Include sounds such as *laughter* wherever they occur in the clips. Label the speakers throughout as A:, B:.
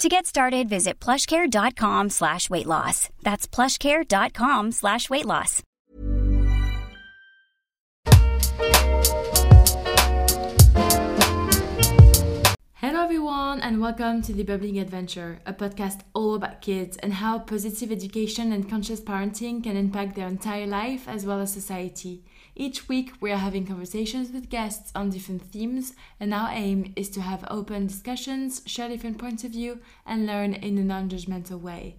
A: To get started, visit plushcare.com slash weight loss. That's plushcare.com slash weight loss.
B: Hello everyone and welcome to The Bubbling Adventure, a podcast all about kids and how positive education and conscious parenting can impact their entire life as well as society. Each week, we are having conversations with guests on different themes, and our aim is to have open discussions, share different points of view, and learn in a non judgmental way.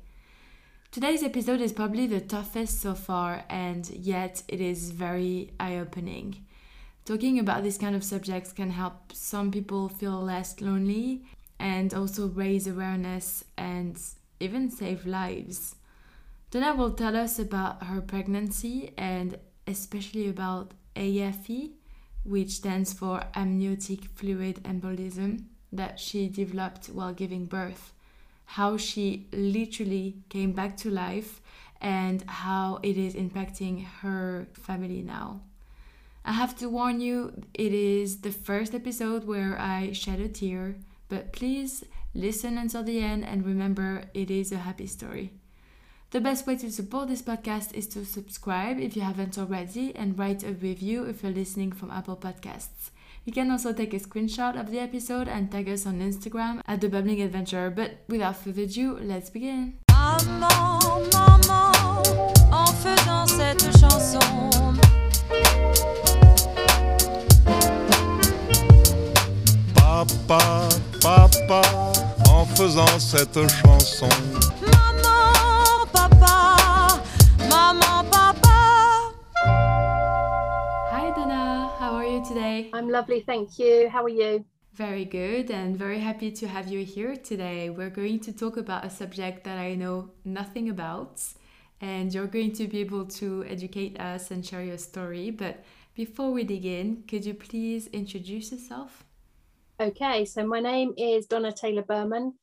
B: Today's episode is probably the toughest so far, and yet it is very eye opening. Talking about these kind of subjects can help some people feel less lonely and also raise awareness and even save lives. Donna will tell us about her pregnancy and especially about AFE, which stands for amniotic fluid embolism, that she developed while giving birth. How she literally came back to life and how it is impacting her family now. I have to warn you, it is the first episode where I shed a tear, but please listen until the end and remember it is a happy story. The best way to support this podcast is to subscribe if you haven't already and write a review if you're listening from Apple Podcasts. You can also take a screenshot of the episode and tag us on Instagram at The Bubbling Adventure. But without further ado, let's begin. Maman, maman, en faisant cette chanson.
C: Papa, papa, en faisant cette chanson.
D: Lovely, thank you. How are you?
B: Very good, and very happy to have you here today. We're going to talk about a subject that I know nothing about, and you're going to be able to educate us and share your story. But before we begin, could you please introduce yourself?
D: Okay, so my name is Donna Taylor Berman.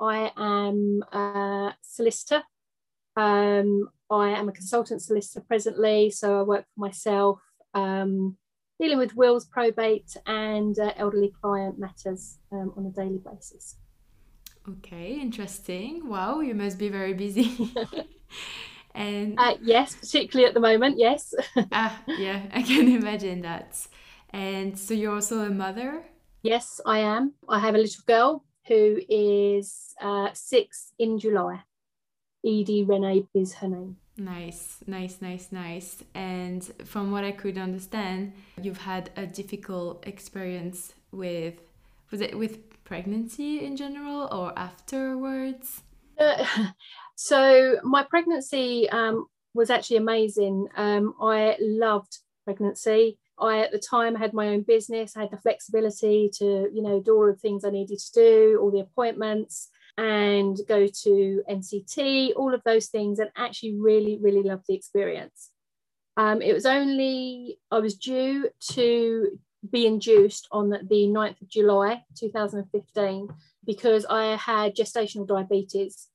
D: I am a solicitor. Um, I am a consultant solicitor presently, so I work for myself. Um, dealing with wills, probate, and uh, elderly client matters um, on a daily basis.
B: Okay, interesting. Wow, you must be very busy. *laughs*
D: and uh, yes, particularly at the moment, yes. *laughs*
B: ah, yeah, I can imagine that. And so you're also a mother?
D: Yes, I am. I have a little girl who is uh, six in July. Edie Renee is her name.
B: Nice, nice, nice, nice. And from what I could understand, you've had a difficult experience with was it with pregnancy in general or afterwards?
D: Uh, *laughs* so my pregnancy um, was actually amazing. Um, I loved pregnancy. I at the time had my own business. I had the flexibility to, you know, do all the things I needed to do, all the appointments and go to NCT, all of those things, and actually really, really loved the experience. Um, it was only, I was due to be induced on the 9th of July 2015 because I had gestational diabetes,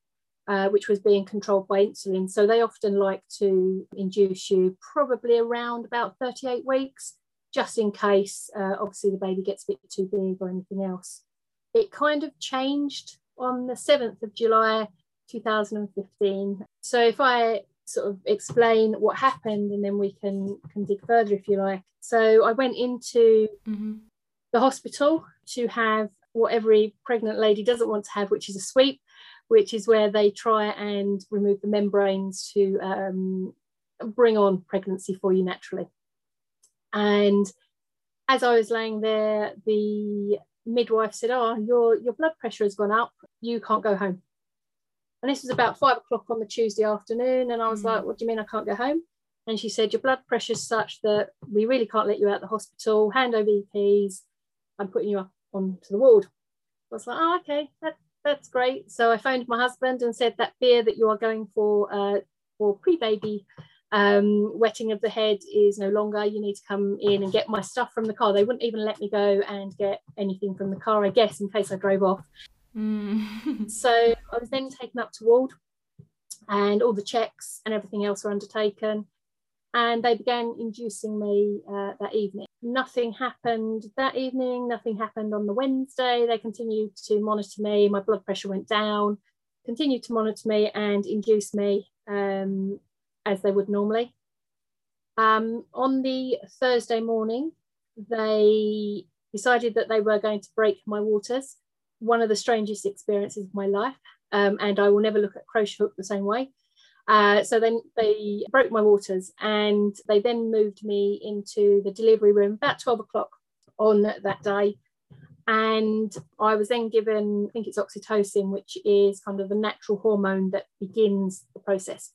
D: uh, which was being controlled by insulin. So they often like to induce you probably around about 38 weeks, just in case, uh, obviously, the baby gets a bit too big or anything else. It kind of changed on the 7th of July 2015. So if I sort of explain what happened and then we can can dig further if you like. So I went into mm-hmm. the hospital to have what every pregnant lady doesn't want to have, which is a sweep, which is where they try and remove the membranes to um, bring on pregnancy for you naturally. And as I was laying there, the midwife said, Oh, your, your blood pressure has gone up. You can't go home. And this was about five o'clock on the Tuesday afternoon. And I was mm. like, What do you mean I can't go home? And she said, Your blood pressure is such that we really can't let you out of the hospital. Hand over your keys. I'm putting you up onto the ward. I was like, Oh, okay, that, that's great. So I phoned my husband and said, That beer that you are going for uh, for pre baby um, wetting of the head is no longer. You need to come in and get my stuff from the car. They wouldn't even let me go and get anything from the car, I guess, in case I drove off. Mm. *laughs* so I was then taken up to ward and all the checks and everything else were undertaken. And they began inducing me uh, that evening. Nothing happened that evening, nothing happened on the Wednesday. They continued to monitor me. My blood pressure went down, continued to monitor me and induce me um, as they would normally. Um, on the Thursday morning, they decided that they were going to break my waters. One of the strangest experiences of my life, um, and I will never look at crochet hook the same way. Uh, so then they broke my waters, and they then moved me into the delivery room about 12 o'clock on that day. And I was then given, I think it's oxytocin, which is kind of the natural hormone that begins the process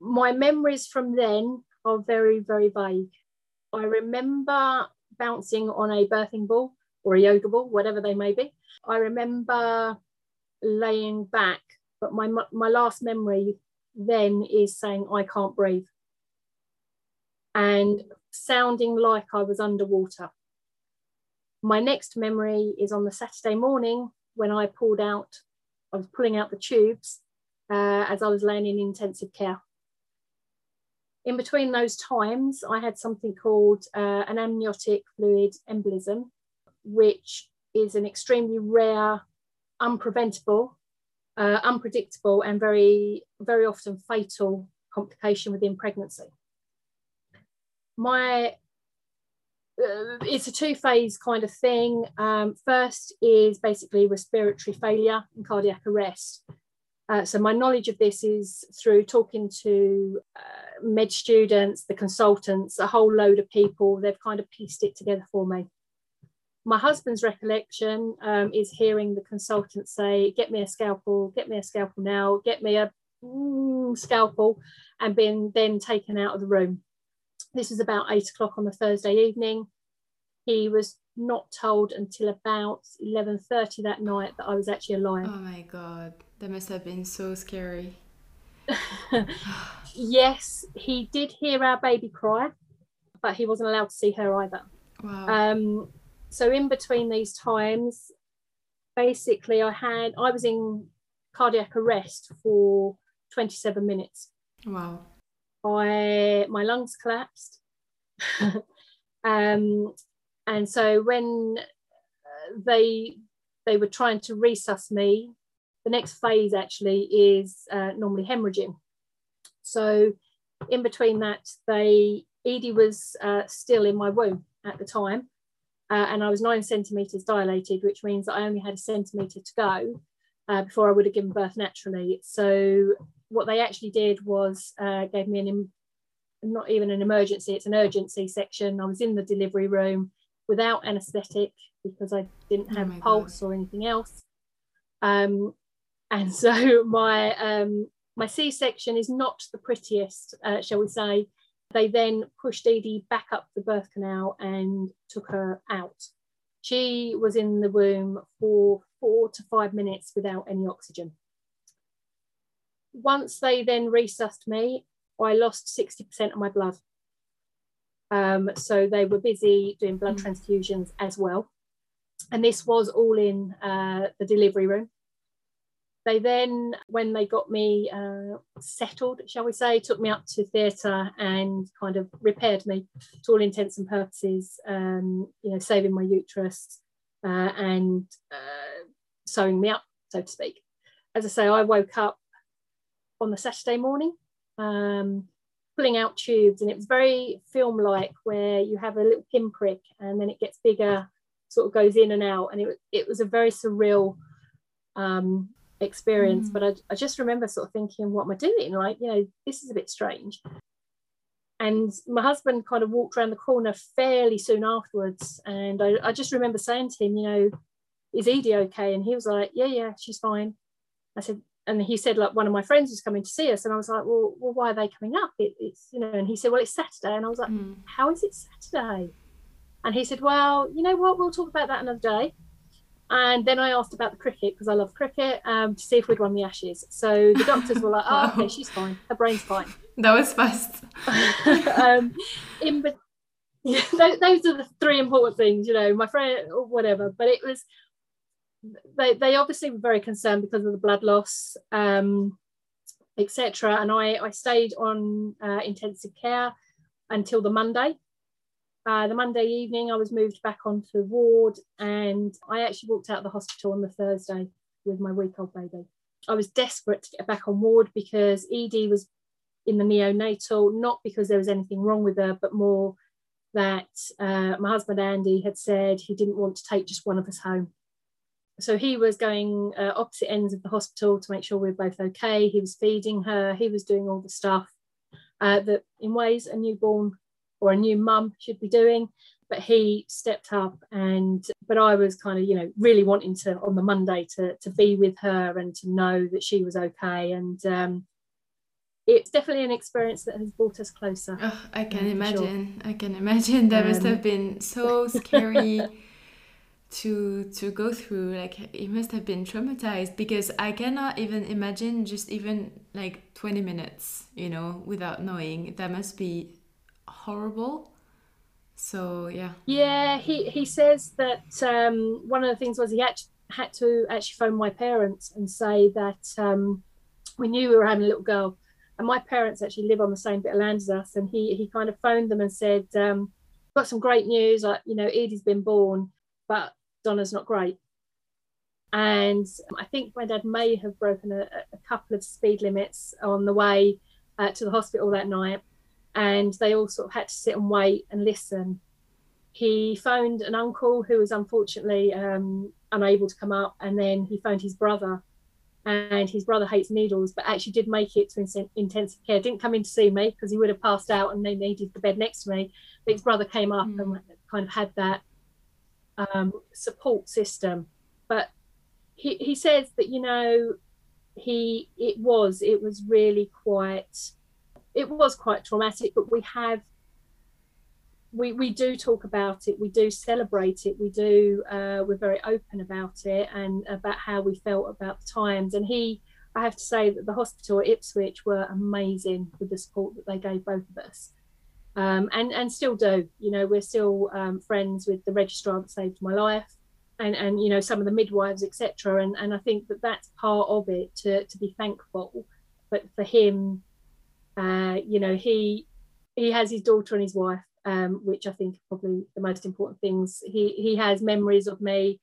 D: my memories from then are very, very vague. I remember bouncing on a birthing ball or a yoga ball, whatever they may be. I remember laying back, but my, my last memory then is saying, I can't breathe. And sounding like I was underwater. My next memory is on the Saturday morning when I pulled out, I was pulling out the tubes uh, as I was laying in intensive care in between those times, I had something called uh, an amniotic fluid embolism, which is an extremely rare, unpreventable, uh, unpredictable, and very, very often fatal complication within pregnancy. My uh, it's a two phase kind of thing. Um, first is basically respiratory failure and cardiac arrest. Uh, so my knowledge of this is through talking to uh, med students, the consultants, a whole load of people. They've kind of pieced it together for me. My husband's recollection um, is hearing the consultant say, "Get me a scalpel, get me a scalpel now, get me a mm, scalpel," and being then taken out of the room. This was about eight o'clock on the Thursday evening. He was not told until about 11.30 that night that I was actually alive.
B: Oh my God, that must have been so scary. *laughs*
D: yes, he did hear our baby cry, but he wasn't allowed to see her either. Wow. Um, so in between these times, basically I had, I was in cardiac arrest for 27 minutes.
B: Wow.
D: I, my lungs collapsed. *laughs* um, and so when uh, they they were trying to resus me, the next phase actually is uh, normally hemorrhaging. So in between that, they Edie was uh, still in my womb at the time, uh, and I was nine centimeters dilated, which means that I only had a centimeter to go uh, before I would have given birth naturally. So what they actually did was uh, gave me an not even an emergency, it's an urgency section. I was in the delivery room without anaesthetic because I didn't oh have oh pulse God. or anything else. Um, and so *laughs* my um, my C-section is not the prettiest, uh, shall we say. They then pushed Edie back up the birth canal and took her out. She was in the womb for four to five minutes without any oxygen. Once they then resussed me, I lost 60% of my blood. Um, so they were busy doing blood mm. transfusions as well. And this was all in uh, the delivery room. They then, when they got me uh, settled, shall we say, took me up to theatre and kind of repaired me to all intents and purposes, um, you know, saving my uterus uh, and uh, sewing me up, so to speak. As I say, I woke up on the Saturday morning. Um, pulling out tubes and it was very film like where you have a little pinprick and then it gets bigger sort of goes in and out and it, it was a very surreal um, experience mm. but I, I just remember sort of thinking what am i doing like you know this is a bit strange and my husband kind of walked around the corner fairly soon afterwards. And I, I just remember saying to him, you know, is Edie okay? And he was like, yeah, yeah, she's fine. I said, and he said, like, one of my friends was coming to see us. And I was like, well, well why are they coming up? It, it's, you know, and he said, well, it's Saturday. And I was like, mm. how is it Saturday? And he said, well, you know what? We'll talk about that another day. And then I asked about the cricket because I love cricket um, to see if we'd won the Ashes. So the doctors were like, oh, okay, she's fine. Her brain's fine.
B: That was fast. *laughs*
D: um, in, yeah, *laughs* those are the three important things, you know, my friend or whatever. But it was, they, they obviously were very concerned because of the blood loss, um, etc. And I, I stayed on uh, intensive care until the Monday. Uh, the Monday evening, I was moved back onto ward, and I actually walked out of the hospital on the Thursday with my week old baby. I was desperate to get back on ward because Edie was in the neonatal, not because there was anything wrong with her, but more that uh, my husband Andy had said he didn't want to take just one of us home. So he was going uh, opposite ends of the hospital to make sure we were both okay. He was feeding her, he was doing all the stuff uh, that, in ways, a newborn or a new mum should be doing. But he stepped up, and but I was kind of, you know, really wanting to on the Monday to to be with her and to know that she was okay. And um, it's definitely an experience that has brought us closer.
B: Oh, I can imagine. Sure. I can imagine that um, must have been so *laughs* scary to to go through. Like it must have been traumatized because I cannot even imagine just even like 20 minutes, you know, without knowing. That must be horrible. So yeah.
D: Yeah, he he says that um, one of the things was he had had to actually phone my parents and say that um, we knew we were having a little girl and my parents actually live on the same bit of land as us. And he he kind of phoned them and said, um, "Got some great news. Like you know, Edie's been born, but Donna's not great." And I think my dad may have broken a, a couple of speed limits on the way uh, to the hospital that night, and they all sort of had to sit and wait and listen. He phoned an uncle who was unfortunately um, unable to come up, and then he phoned his brother and his brother hates needles, but actually did make it to in- intensive care. Didn't come in to see me because he would have passed out and they needed the bed next to me. But his brother came up mm. and kind of had that um, support system. But he, he says that, you know, he it was it was really quite it was quite traumatic but we have we we do talk about it we do celebrate it we do uh, we're very open about it and about how we felt about the times. And he i have to say that the hospital at ipswich were amazing with the support that they gave both of us. Um, and and still do you know we're still um, friends with the registrar that saved my life and and you know some of the midwives etc and and i think that that's part of it to to be thankful but for him uh, you know he he has his daughter and his wife um, which I think are probably the most important things. He he has memories of me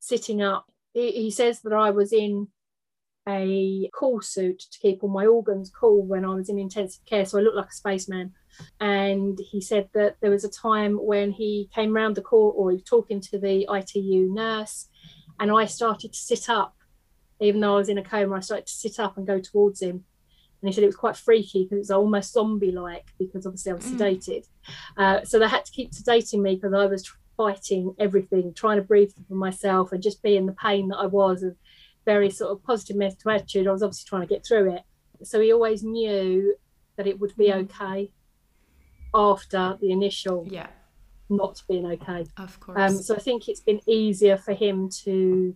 D: sitting up. He, he says that I was in a cool suit to keep all my organs cool when I was in intensive care, so I looked like a spaceman. And he said that there was a time when he came round the court or he was talking to the ITU nurse, and I started to sit up, even though I was in a coma. I started to sit up and go towards him and he said it was quite freaky because it was almost zombie like because obviously I was mm. sedated. Uh, so they had to keep sedating me because I was fighting everything, trying to breathe for myself and just be in the pain that I was and very sort of positive mental attitude. I was obviously trying to get through it. So he always knew that it would be mm. okay after the initial
B: yeah
D: not being okay.
B: Of course.
D: Um, so I think it's been easier for him to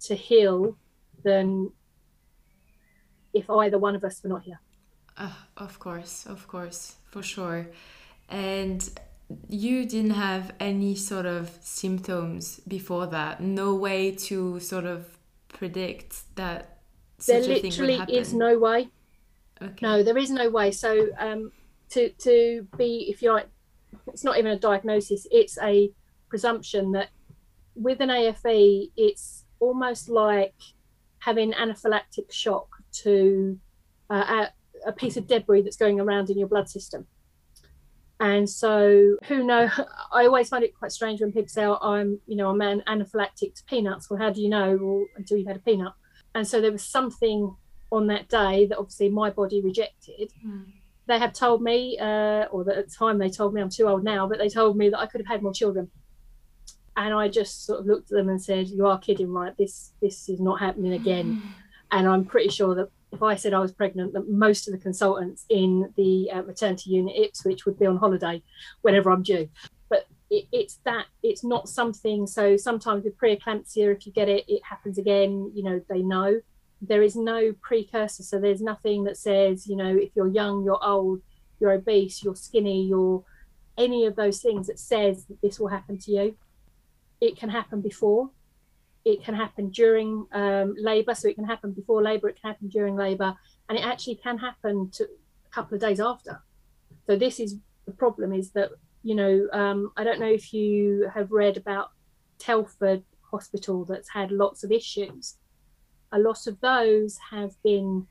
D: to heal than if either one of us were not here.
B: Uh, of course, of course, for sure. And you didn't have any sort of symptoms before that. No way to sort of predict that.
D: There literally is no way. Okay. No, there is no way. So um, to to be, if you like, it's not even a diagnosis. It's a presumption that with an AFE, it's almost like having anaphylactic shock to uh, a, a piece of debris that's going around in your blood system. And so, who know? *laughs* I always find it quite strange when people say, oh, "I'm, you know, I'm an anaphylactic to peanuts." Well, how do you know? Well, until you've had a peanut. And so there was something on that day that obviously my body rejected, mm. they have told me, uh, or at the time they told me, I'm too old now, but they told me that I could have had more children. And I just sort of looked at them and said, "You are kidding, right? This this is not happening again." And I'm pretty sure that if I said I was pregnant, that most of the consultants in the uh, maternity unit Ipswich would be on holiday whenever I'm due. But it, it's that it's not something. So sometimes with preeclampsia, if you get it, it happens again. You know, they know there is no precursor. So there's nothing that says, you know, if you're young, you're old, you're obese, you're skinny, you're any of those things that says that this will happen to you. It can happen before it can happen during um, labour, so it can happen before labour, it can happen during labour, and it actually can happen to a couple of days after. So this is the problem: is that you know um, I don't know if you have read about Telford Hospital that's had lots of issues. A lot of those have been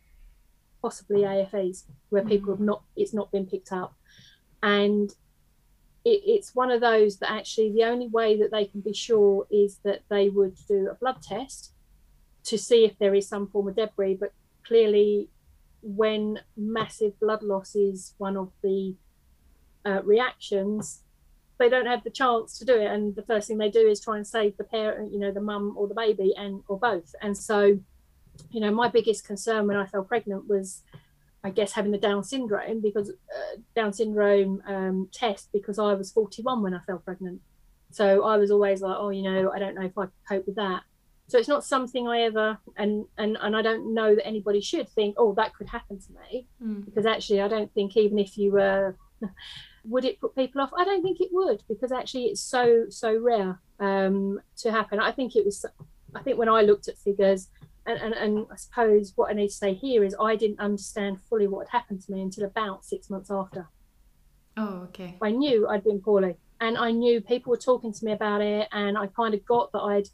D: possibly AFEs where people have not it's not been picked up, and it, it's one of those that actually the only way that they can be sure is that they would do a blood test to see if there is some form of debris. But clearly, when massive blood loss is one of the uh, reactions, they don't have the chance to do it. And the first thing they do is try and save the parent, you know, the mum or the baby, and or both. And so, you know, my biggest concern when I fell pregnant was I guess having the Down syndrome because uh, Down syndrome um, test because I was 41 when I fell pregnant. So I was always like, oh, you know, I don't know if I could cope with that. So it's not something I ever and and and I don't know that anybody should think, oh, that could happen to me, mm. because actually I don't think even if you were, *laughs* would it put people off? I don't think it would because actually it's so so rare um, to happen. I think it was. I think when I looked at figures, and, and, and I suppose what I need to say here is I didn't understand fully what had happened to me until about six months after.
B: Oh, okay.
D: I knew I'd been poorly, and I knew people were talking to me about it, and I kind of got that I'd.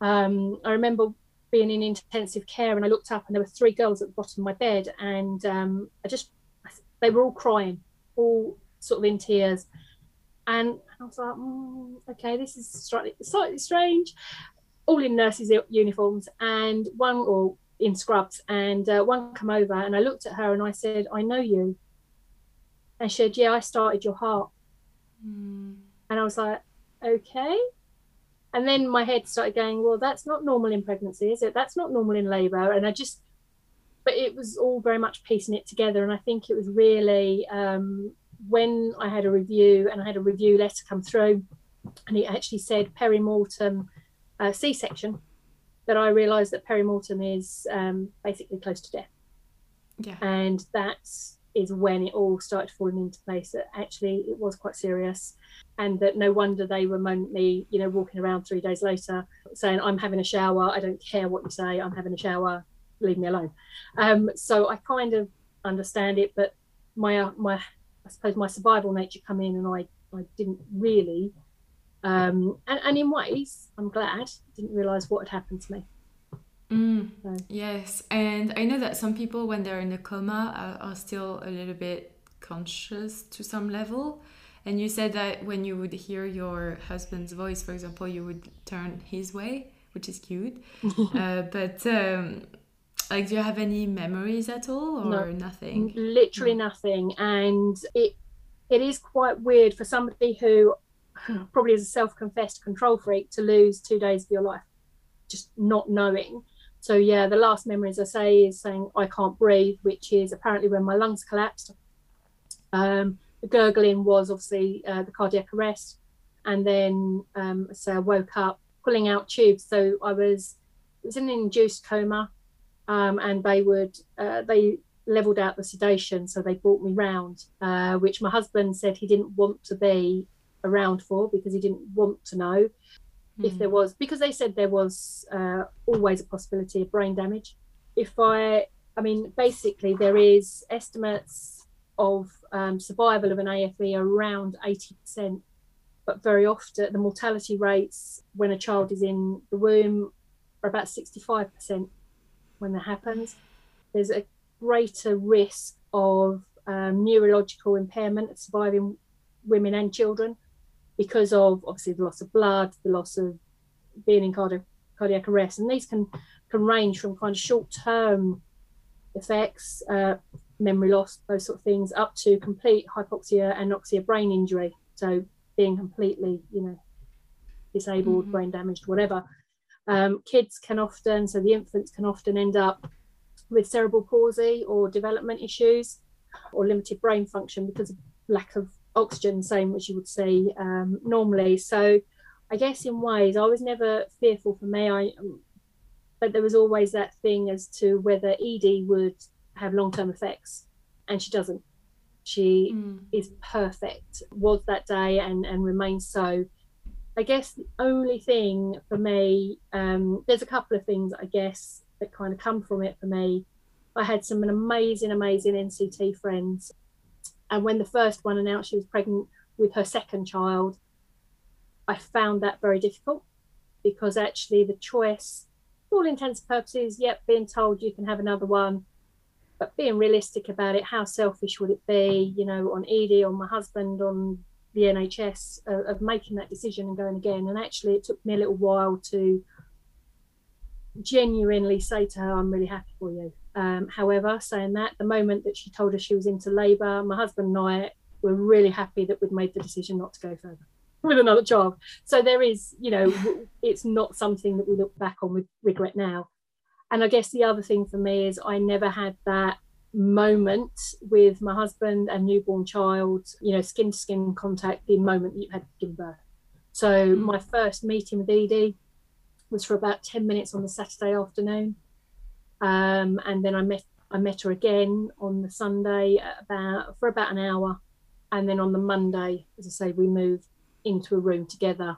D: Um, I remember being in intensive care, and I looked up, and there were three girls at the bottom of my bed, and um, I just they were all crying, all sort of in tears, and I was like, mm, okay, this is slightly slightly strange all in nurses uniforms and one or in scrubs and uh, one come over and I looked at her and I said, I know you. And she said, yeah, I started your heart. Mm. And I was like, okay. And then my head started going, well, that's not normal in pregnancy, is it? That's not normal in labour. And I just, but it was all very much piecing it together. And I think it was really um, when I had a review and I had a review letter come through and it actually said perimortem uh, C-section that I realised that perimortem is um, basically close to death.
B: Yeah.
D: And that is when it all started falling into place. That actually it was quite serious, and that no wonder they were me, you know, walking around three days later saying, "I'm having a shower. I don't care what you say. I'm having a shower. Leave me alone." Um, so I kind of understand it, but my uh, my I suppose my survival nature come in, and I I didn't really um, and, and in ways, I'm glad. I Didn't realise what had happened to me.
B: Mm, so. Yes, and I know that some people, when they're in a coma, are, are, still a little bit conscious to some level. And you said that when you would hear your husband's voice, for example, you would turn his way, which is cute. *laughs* uh, but um, like, do you have any memories at all, or no, nothing?
D: Literally no. nothing. And it it is quite weird for somebody who *laughs* probably as a self-confessed control freak to lose two days of your life just not knowing. So yeah the last memory as i say is saying i can't breathe which is apparently when my lungs collapsed. Um, the gurgling was obviously uh, the cardiac arrest. And then um, so i woke up pulling out tubes. So i was it was in an induced coma um, and they would uh, they leveled out the sedation. So they brought me round uh, which my husband said he didn't want to be around for because he didn't want to know mm. if there hmm. was because they said there was uh, always a possibility of brain damage if i i mean basically there is estimates of um, survival of an afe around 80% but very often the mortality rates when a child is in the womb are about 65% when that happens there's a greater risk of um, neurological impairment of surviving women and children because of obviously the loss of blood, the loss of being in cardiac, cardiac arrest. And these can, can range from kind of short term effects, uh, memory loss, those sort of things, up to complete hypoxia, anoxia, brain injury. So being completely, you know, disabled, mm-hmm. brain damaged, whatever. Um, kids can often, so the infants can often end up with cerebral palsy or development issues or limited brain function because of lack of oxygen, same as you would see um, normally. So I guess in ways I was never fearful for me. I but there was always that thing as to whether Edie would have long term effects, and she doesn't. She mm. is perfect, was that day, and and remains so. I guess the only thing for me, um, there's a couple of things I guess that kind of come from it for me. I had some amazing, amazing NCT friends. And when the first one announced she was pregnant with her second child, I found that very difficult because actually the choice, for all intents and purposes, yep, being told you can have another one, but being realistic about it, how selfish would it be, you know, on Edie, on my husband, on the NHS, uh, of making that decision and going again. And actually, it took me a little while to genuinely say to her, I'm really happy for you. Um, however, saying that, the moment that she told us she was into labour, my husband and I were really happy that we'd made the decision not to go further *laughs* with another job. So there is, you know, it's not something that we look back on with regret now. And I guess the other thing for me is I never had that moment with my husband and newborn child, you know, skin to skin contact the moment that you had given birth. So mm. my first meeting with Edie was for about 10 minutes on the Saturday afternoon. Um, and then I met I met her again on the Sunday about for about an hour. And then on the Monday, as I say, we moved into a room together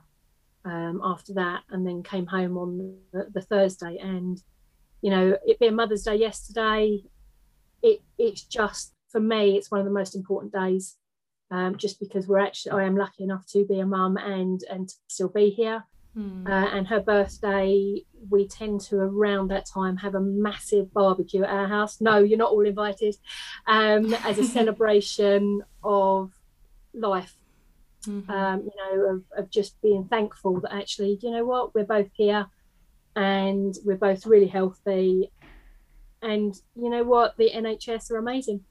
D: um, after that and then came home on the, the, Thursday. And, you know, it being Mother's Day yesterday, it it's just for me, it's one of the most important days. Um, just because we're actually I am lucky enough to be a mum and and still be here. Mm. Uh, and her birthday, we tend to around that time have a massive barbecue at our house. No, you're not all invited, um, as a *laughs* celebration of life. Mm-hmm. Um, you know, of, of just being thankful that actually, you know what, we're both here and we're both really healthy. And you know what, the NHS are amazing.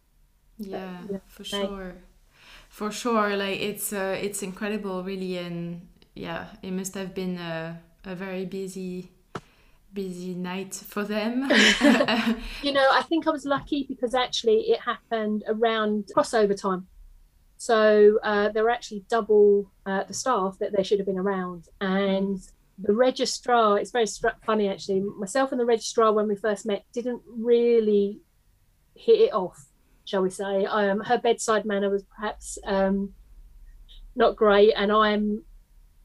B: Yeah, for sure. For sure, like it's uh, it's incredible, really, and yeah, it must have been a, a very busy busy night for them. *laughs* *laughs*
D: you know, I think I was lucky because actually it happened around crossover time. So uh, there were actually double uh, the staff that they should have been around. And the registrar, it's very funny actually, myself and the registrar, when we first met, didn't really hit it off, shall we say. Um, her bedside manner was perhaps um, not great. And I'm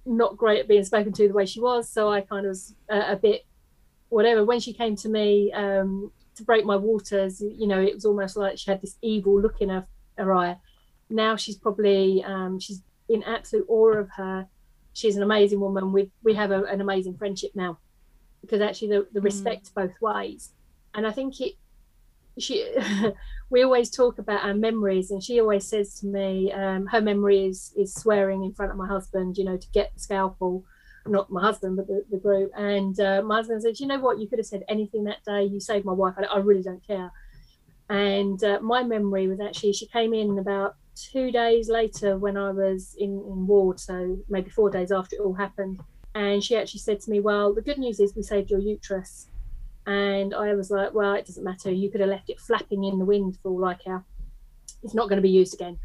D: not great at being spoken to the way she was. So I kind of was a, a bit whatever. When she came to me um, to break my waters, you know, it was almost like she had this evil look in her, her eye. Now she's probably um, she's in absolute awe of her. She's an amazing woman. We we have a, an amazing friendship now because actually the, the mm. respect both ways, and I think it she *laughs* we always talk about our memories and she always says to me um, her memory is is swearing in front of my husband you know to get the scalpel. Not my husband but the, the group. And uh, my husband says you know what? You could have said anything that day. You saved my wife. I, I really don't care. And uh, my memory was actually she came in about two days later when i was in, in ward so maybe four days after it all happened. And she actually said to me well the good news is we saved your uterus and I was like, well, it doesn't matter. You could have left it flapping in the wind for all I care. It's not going to be used again.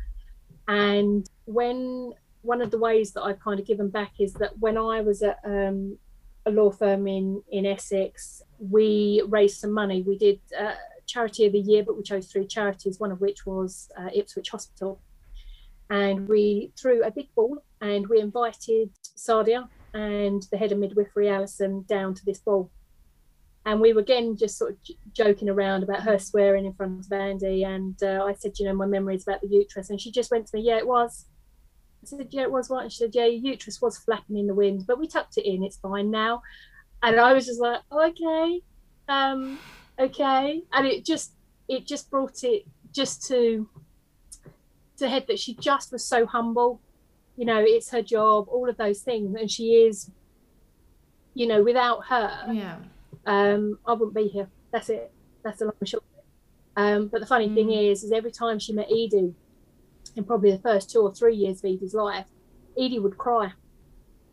D: And when one of the ways that I've kind of given back is that when I was at um, a law firm in in Essex, we raised some money. We did uh, charity of the year, but we chose three charities. One of which was uh, Ipswich Hospital, and we threw a big ball and we invited Sadia and the head of midwifery Alison down to this ball and we were again just sort of j- joking around about her swearing in front of Andy. And uh, I said, you know, my memory is about the uterus, and she just went to me, yeah, it was. I said, yeah, it was what? And she said, yeah, uterus was flapping in the wind, but we tucked it in. It's fine now. And I was just like, oh, okay, um, okay, and it just it just brought it just to to head that she just was so humble. You know, it's her job, all of those things, and she is. You know, without her,
B: yeah
D: um, I wouldn't be here. That's it. That's the long and short. Um, but the funny mm. thing is, is every time she met Edie, in probably the first two or three years of Edie's life, Edie would cry.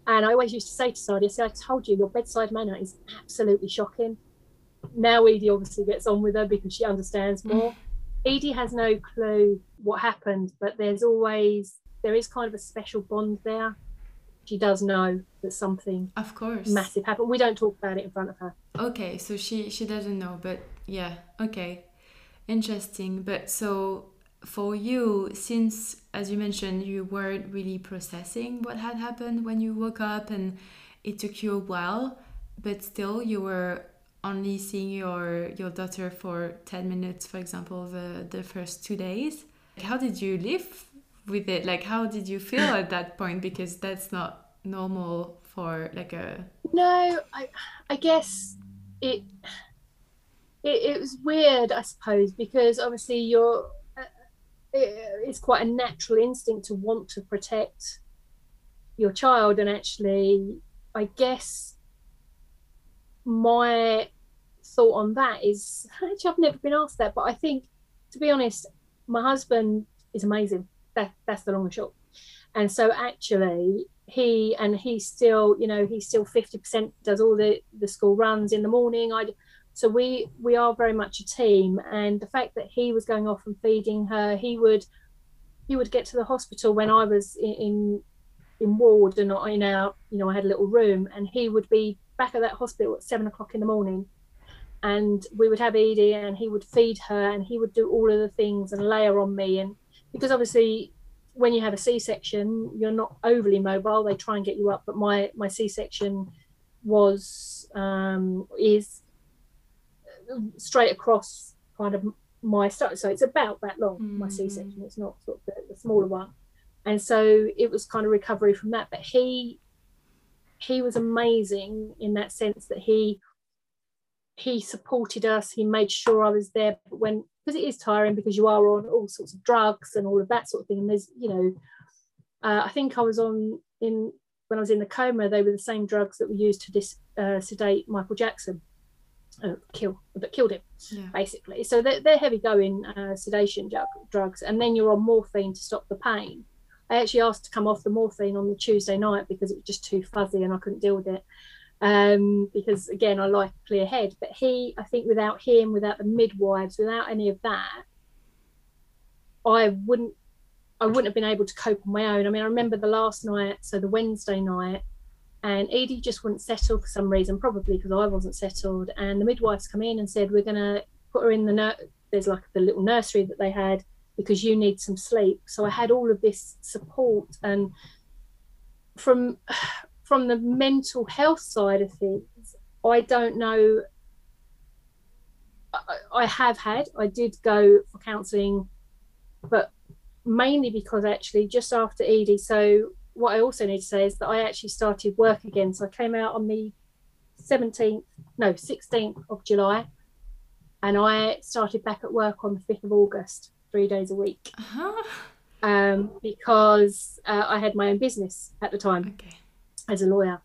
D: And I always used to say to Sadie, I said, I told you, your bedside manner is absolutely shocking. Now Edie obviously gets on with her because she understands more. *laughs* Edie has no clue what happened, but there's always, there is kind of a special bond there. She does know that something
B: of course
D: massive happened. We don't talk about it in front of her.
B: Okay, so she she doesn't know, but yeah, okay. Interesting. But so for you, since as you mentioned, you weren't really processing what had happened when you woke up, and it took you a while, but still you were only seeing your your daughter for 10 minutes for example the the first two days how did you live with it? Like how did you feel at that point? Because that's not normal for like a
D: no i i guess it it, it was weird i suppose because obviously you're uh, it's quite a natural instinct to want to protect your child and actually i guess my thought on that is *laughs* actually i've never been asked that but i think to be honest my husband is amazing that, that's the long and short and so actually he and he still you know he still 50% does all the the school runs in the morning. I so we we are very much a team. And the fact that he was going off and feeding her he would he would get to the hospital when i was in in, in ward and in our you know i had a little room and he would be back at that hospital at seven o'clock in the morning. And we would have edie and he would feed her and he would do all of the things and lay her on me and because obviously when you have a c-section you're not overly mobile they try and get you up but my my c-section was um is straight across kind of my stomach. So it's about that long, mm. my C section. It's not sort of the, the, smaller one. And so it was kind of recovery from that. But he he was amazing in that sense that he he supported us. He made sure I was there. But when because it is tiring because you are on all sorts of drugs and all of that sort of thing. And there's you know, uh, I think I was on in when I was in the coma. They were the same drugs that were used to dis, uh, sedate Michael Jackson uh, kill that killed him yeah. basically so they're, they're heavy going uh, sedation drug, drugs and then you're on morphine to stop the pain i actually asked to come off the morphine on the tuesday night because it was just too fuzzy and i couldn't deal with it um, because again i like a clear head but he i think without him without the midwives without any of that i wouldn't i wouldn't have been able to cope on my own i mean i remember the last night so the wednesday night and Edie just wouldn't settle for some reason, probably because I wasn't settled. And the midwives come in and said, "We're to put her in the nur- there's like the little nursery that they had because you need some sleep." So I had all of this support, and from from the mental health side of things, I don't know. I, I have had, I did go for counselling, but mainly because actually just after Edie, so what I also need to say is that I actually started work again. So I came out on the 17th, no, 16th of July, and I started back at work on the 5th of August, three days a week. Uh-huh. Um, because uh, I had my own business at the time okay. As a lawyer.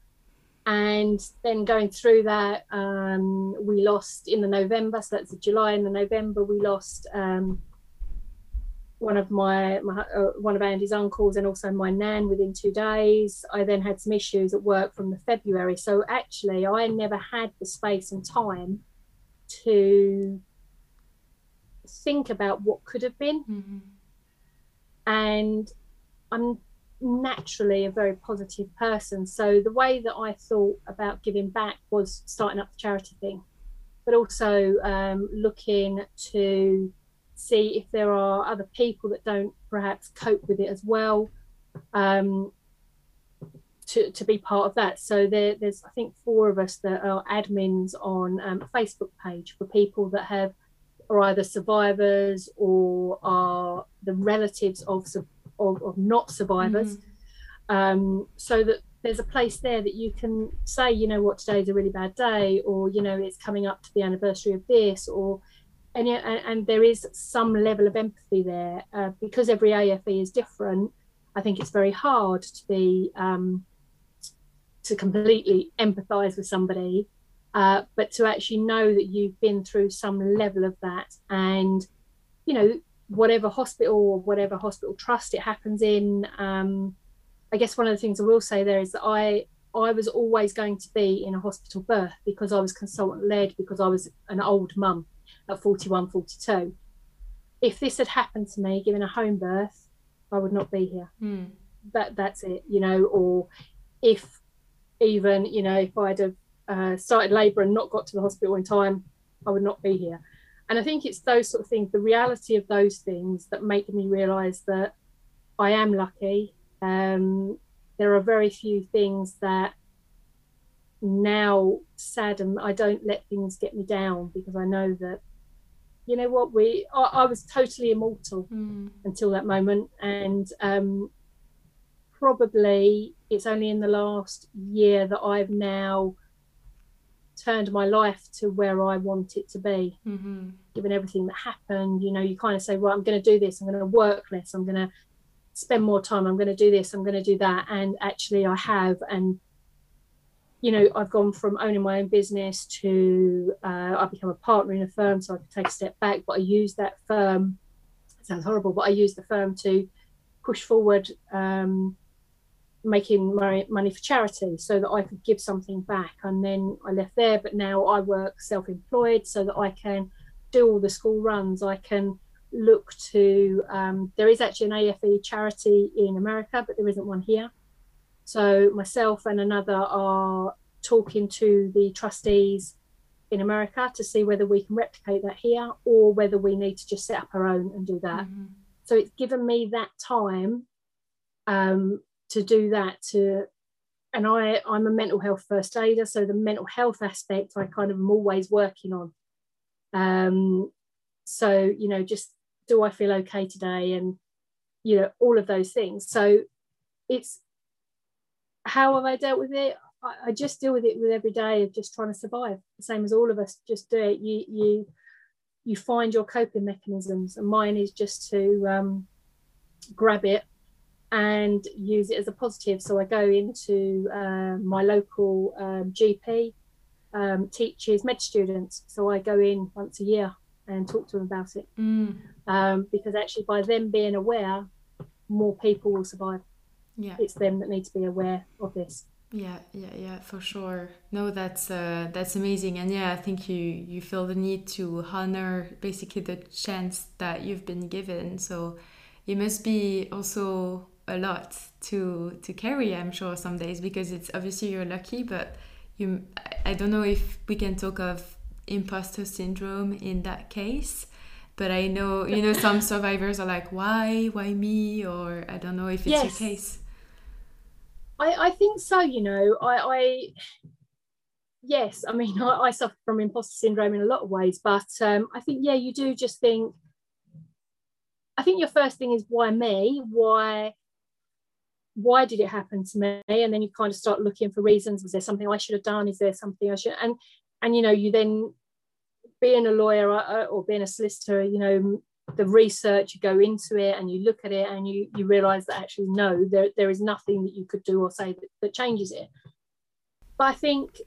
D: And then going through that, um, we lost in the November, so that's the July and the November, we lost um, one of my, my uh, one of Andy's uncles and also my nan within two days. I then had some issues at work from the February. So actually, I never had the space and time to think about what could have been. Mm-hmm. And I'm naturally a very positive person. So the way that I thought about giving back was starting up the charity thing, but also um, looking to see if there are other people that don't perhaps cope with it as well um, to, to be part of that. So there, there's, I think, four of us that are admins on um, a Facebook page for people that have are either survivors or are the relatives of of, of not survivors. Mm. Um, so that there's a place there that you can say, you know what, today's a really bad day, or you know, it's coming up to the anniversary of this, or and, and there is some level of empathy there uh, because every AFE is different. I think it's very hard to be um, to completely empathise with somebody uh, but to actually know that you've been through some level of that and you know whatever hospital or whatever hospital trust it happens in um, i guess one of the things i will say there is that i i was always going to be in a hospital birth because i was consultant led because i was an old mum at 41 42 if this had happened to me given a home birth i would not be here.
B: Mm.
D: that that's it you know or if even you know if i'd have uh, started labour and not got to the hospital in time i would not be here and I think it's those sort of things, the reality of those things that make me realize that I am lucky. Um, there are very few things that now sadden. I don't let things get me down because I know that, you know what, we, I, I was totally immortal
B: Mm.
D: until that moment. And um, probably it's only in the last year that I've now turned my life to where I want it to be
B: hmm
D: given everything that happened, you know, you kind of say, right, I'm going to do this, I'm going to work less, I'm going to spend more time, I'm going to do this, I'm going to do that. And actually, I have. And, you know, I've gone from owning my own business to uh, I've become a partner in a firm, so I could take a step back. But I use that firm, it sounds horrible, but I use the firm to push forward um, making my money for charity so that I could give something back. And then I left there, but now I work self employed so that I can do all the school runs. I can look to, um, there is actually an AFE charity in America, but there isn't one here. So myself and another are talking to the trustees in America to see whether we can replicate that here or whether we need to just set up our own and do that.
B: Mhm.
D: So it's given me that time um, to do that. To and I I'm a mental health first aider, so the mental health aspect I kind of am always working on. Um, so you know, just do I feel okay today, and you know all of those things. So it's how have I dealt with it? I, I just deal with it with every day of just trying to survive. The same as all of us just do it. You you you find your coping mechanisms, and mine is just to um, grab it and use it as a positive. So I go into uh, my local um, GP, um, teaches med students. So I go in once a year and talk to them about it
B: Mm.
D: um, because actually, by them being aware, more people will survive.
B: Yeah.
D: It's them that need to be aware of this.
B: Yeah, yeah, yeah, for sure. No, that's uh, that's amazing, and yeah, I think you you feel the need to honor basically the chance that you've been given. So it must be also a lot to to carry. I'm sure some days because it's obviously you're lucky, but you I- don't know if we can talk of imposter syndrome in that case. But I know you know some *laughs* survivors are like, why, why me, or I don't know if it's
D: Yes.
B: your case.
D: I, I think so, you know. I, I yes, I mean, *laughs* I, I suffer from imposter syndrome in a lot of ways, but um, I think, yeah, you do just think, I think your first thing is why me? Why? Why did it happen to me? And then you kind of start looking for reasons. Was there something I should have done? Is there something I should? And and you know, you then being a lawyer uh, or being a solicitor, you know, the research you go into it and you look at it and you you realize that actually no there, there is nothing that you could do or say that, that changes it but i think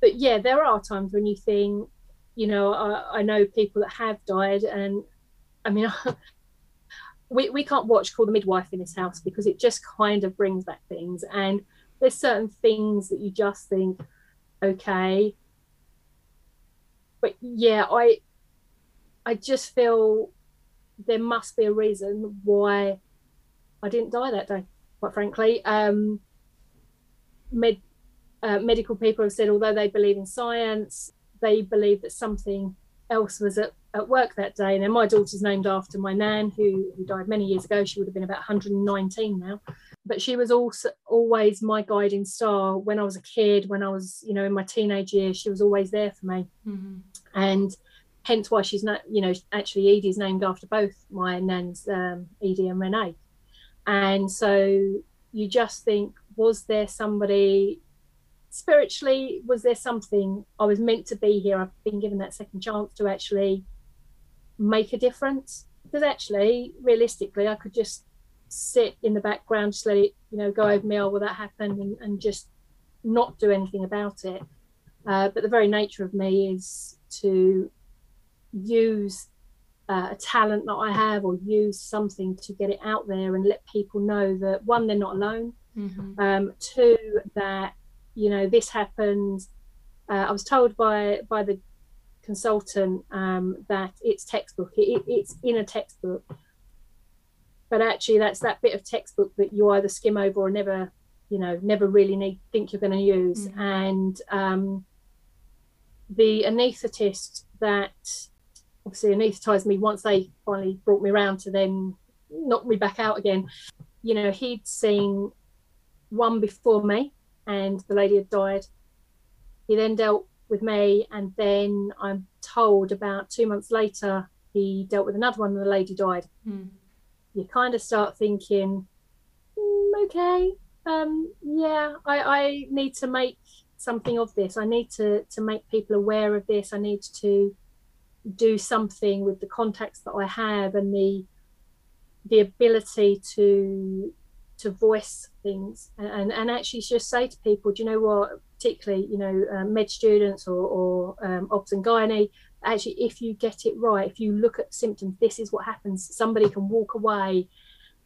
D: but yeah there are times when you think you know i, I know people that have died and i mean *laughs* we, we can't watch call the midwife in this house because it just kind of brings back things and there's certain things that you just think okay but yeah i I just feel there must be a reason why I didn't die that day, quite frankly. Um, med, uh, medical people have said, although they believe in science, they believe that something else was at, at work that day. And then my daughter's named after my nan, who, who died many years ago. She would have been about 119 now. But she was also always my guiding star when I was a kid, when I was, you know, in my teenage years. She was always there for me.
B: Mhm.
D: And hence why she's not, you know, actually Edie's named after both my nans, um, Edie and Renee. And so you just think, was there somebody spiritually? Was there something I was meant to be here? I've been given that second chance to actually make a difference. Because actually, realistically, I could just sit in the background, just let it, you know, go over me. Oh, well, that happened, and, and just not do anything about it. Uh, but the very nature of me is to use uh, a talent that I have or use something to get it out there and let people know that one, they're not alone. Mm-hmm. Um, two, that you know this happened. Uh, I was told by by the consultant um, that it's textbook. It, it's in a textbook, but actually that's that bit of textbook that you either skim over or never, you know, never really need think you're going to use. Mm-hmm. And um, the anaesthetist that obviously anaesthetized me once they finally brought me around to then knock me back out again. You know, he'd seen one before me, and the lady had died. He then dealt with me, and then I'm told about two months later he dealt with another one, and the lady died. Mm. You kind of start thinking, mm, okay, um, yeah, I, I need to make something of this. I need to to make people aware of this. I need to do something with the contacts that I have and the the ability to to voice things and, and actually just say to people, do you know what, particularly, you know, um, med students or, or um, obs and gynae, actually, if you get it right, if you look at symptoms, this is what happens. Somebody can walk away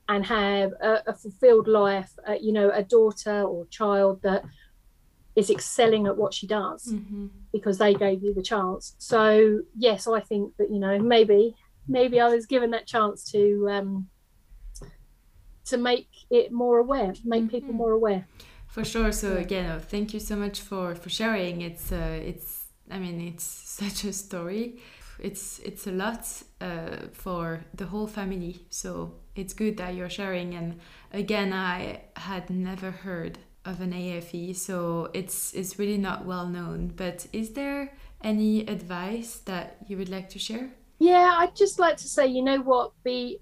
D: and have a, a fulfilled life, uh, you know, a daughter or child that is excelling at what she does mm-hmm. because they gave you the chance. So yes, I think that you know maybe maybe I was given that chance to um, to make it more aware, make mm-hmm. people more aware.
B: For sure. So again, uh, thank you so much for for sharing. It's uh, it's I mean it's *laughs* such a story. It's it's a lot uh, for the whole family. So it's good that you're sharing. And again, I had never heard of an AFE, so it's it's really not well known. But is there any advice that you would like to share?
D: Yeah, I'd just like to say, you know what, be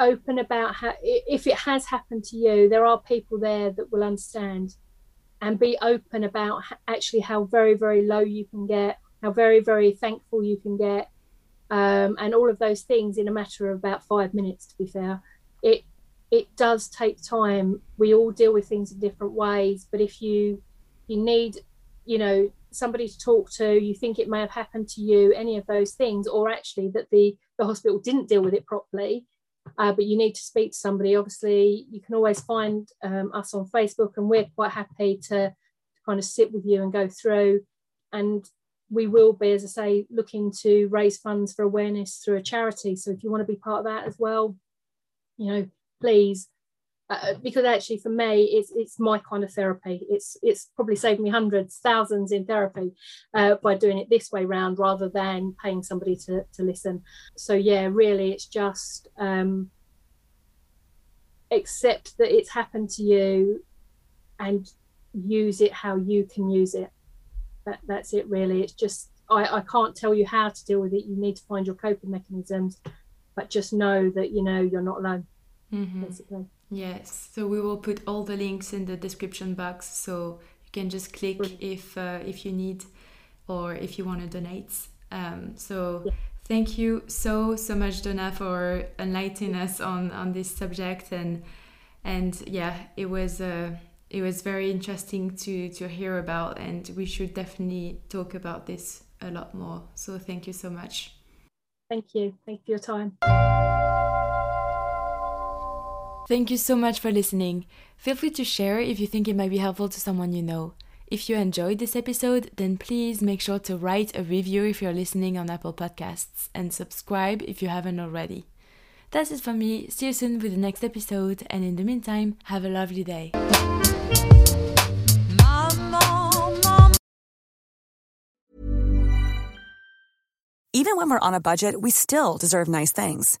D: open about how if it has happened to you, there are people there that will understand, and be open about actually how very very low you can get, how very very thankful you can get, um, and all of those things in a matter of about five minutes. To be fair, it it does take time. We all deal with things in different ways, but if you you need, you know, somebody to talk to, you think it may have happened to you, any of those things, or actually that the the hospital didn't deal with it properly, uh, but you need to speak to somebody. Obviously, you can always find um, us on Facebook, and we're quite happy to kind of sit with you and go through. And we will be, as I say, looking to raise funds for awareness through a charity. So if you want to be part of that as well, you know, please uh, because actually for me it's it's my kind of therapy. It's it's probably saved me hundreds thousands in therapy uh, by doing it this way round rather than paying somebody to, to listen. So yeah really it's just um, accept that it's happened to you and use it how you can use it. That, that's it really. It's just I, I can't tell you how to deal with it. You need to find your coping mechanisms but just know that you know you're not alone mm-hmm. basically.
B: Yes, so we will put all the links in the description box, so you can just click Brilliant. if uh, if you need or if you want to donate. Um, so yeah. thank you so so much, Donna, for enlightening us on on this subject and and yeah, it was. Uh, it was very interesting to to hear about and we should definitely talk about this a lot more so thank you so much
D: thank you thank you for your time
B: Thank you so much for listening. Feel free to share if you think it might be helpful to someone you know. If you enjoyed this episode, then please make sure to write a review if you're listening on Apple Podcasts and subscribe if you haven't already. That's it for me. See you soon with the next episode, and in the meantime, have a lovely day.
E: Even when we're on a budget, we still deserve nice things.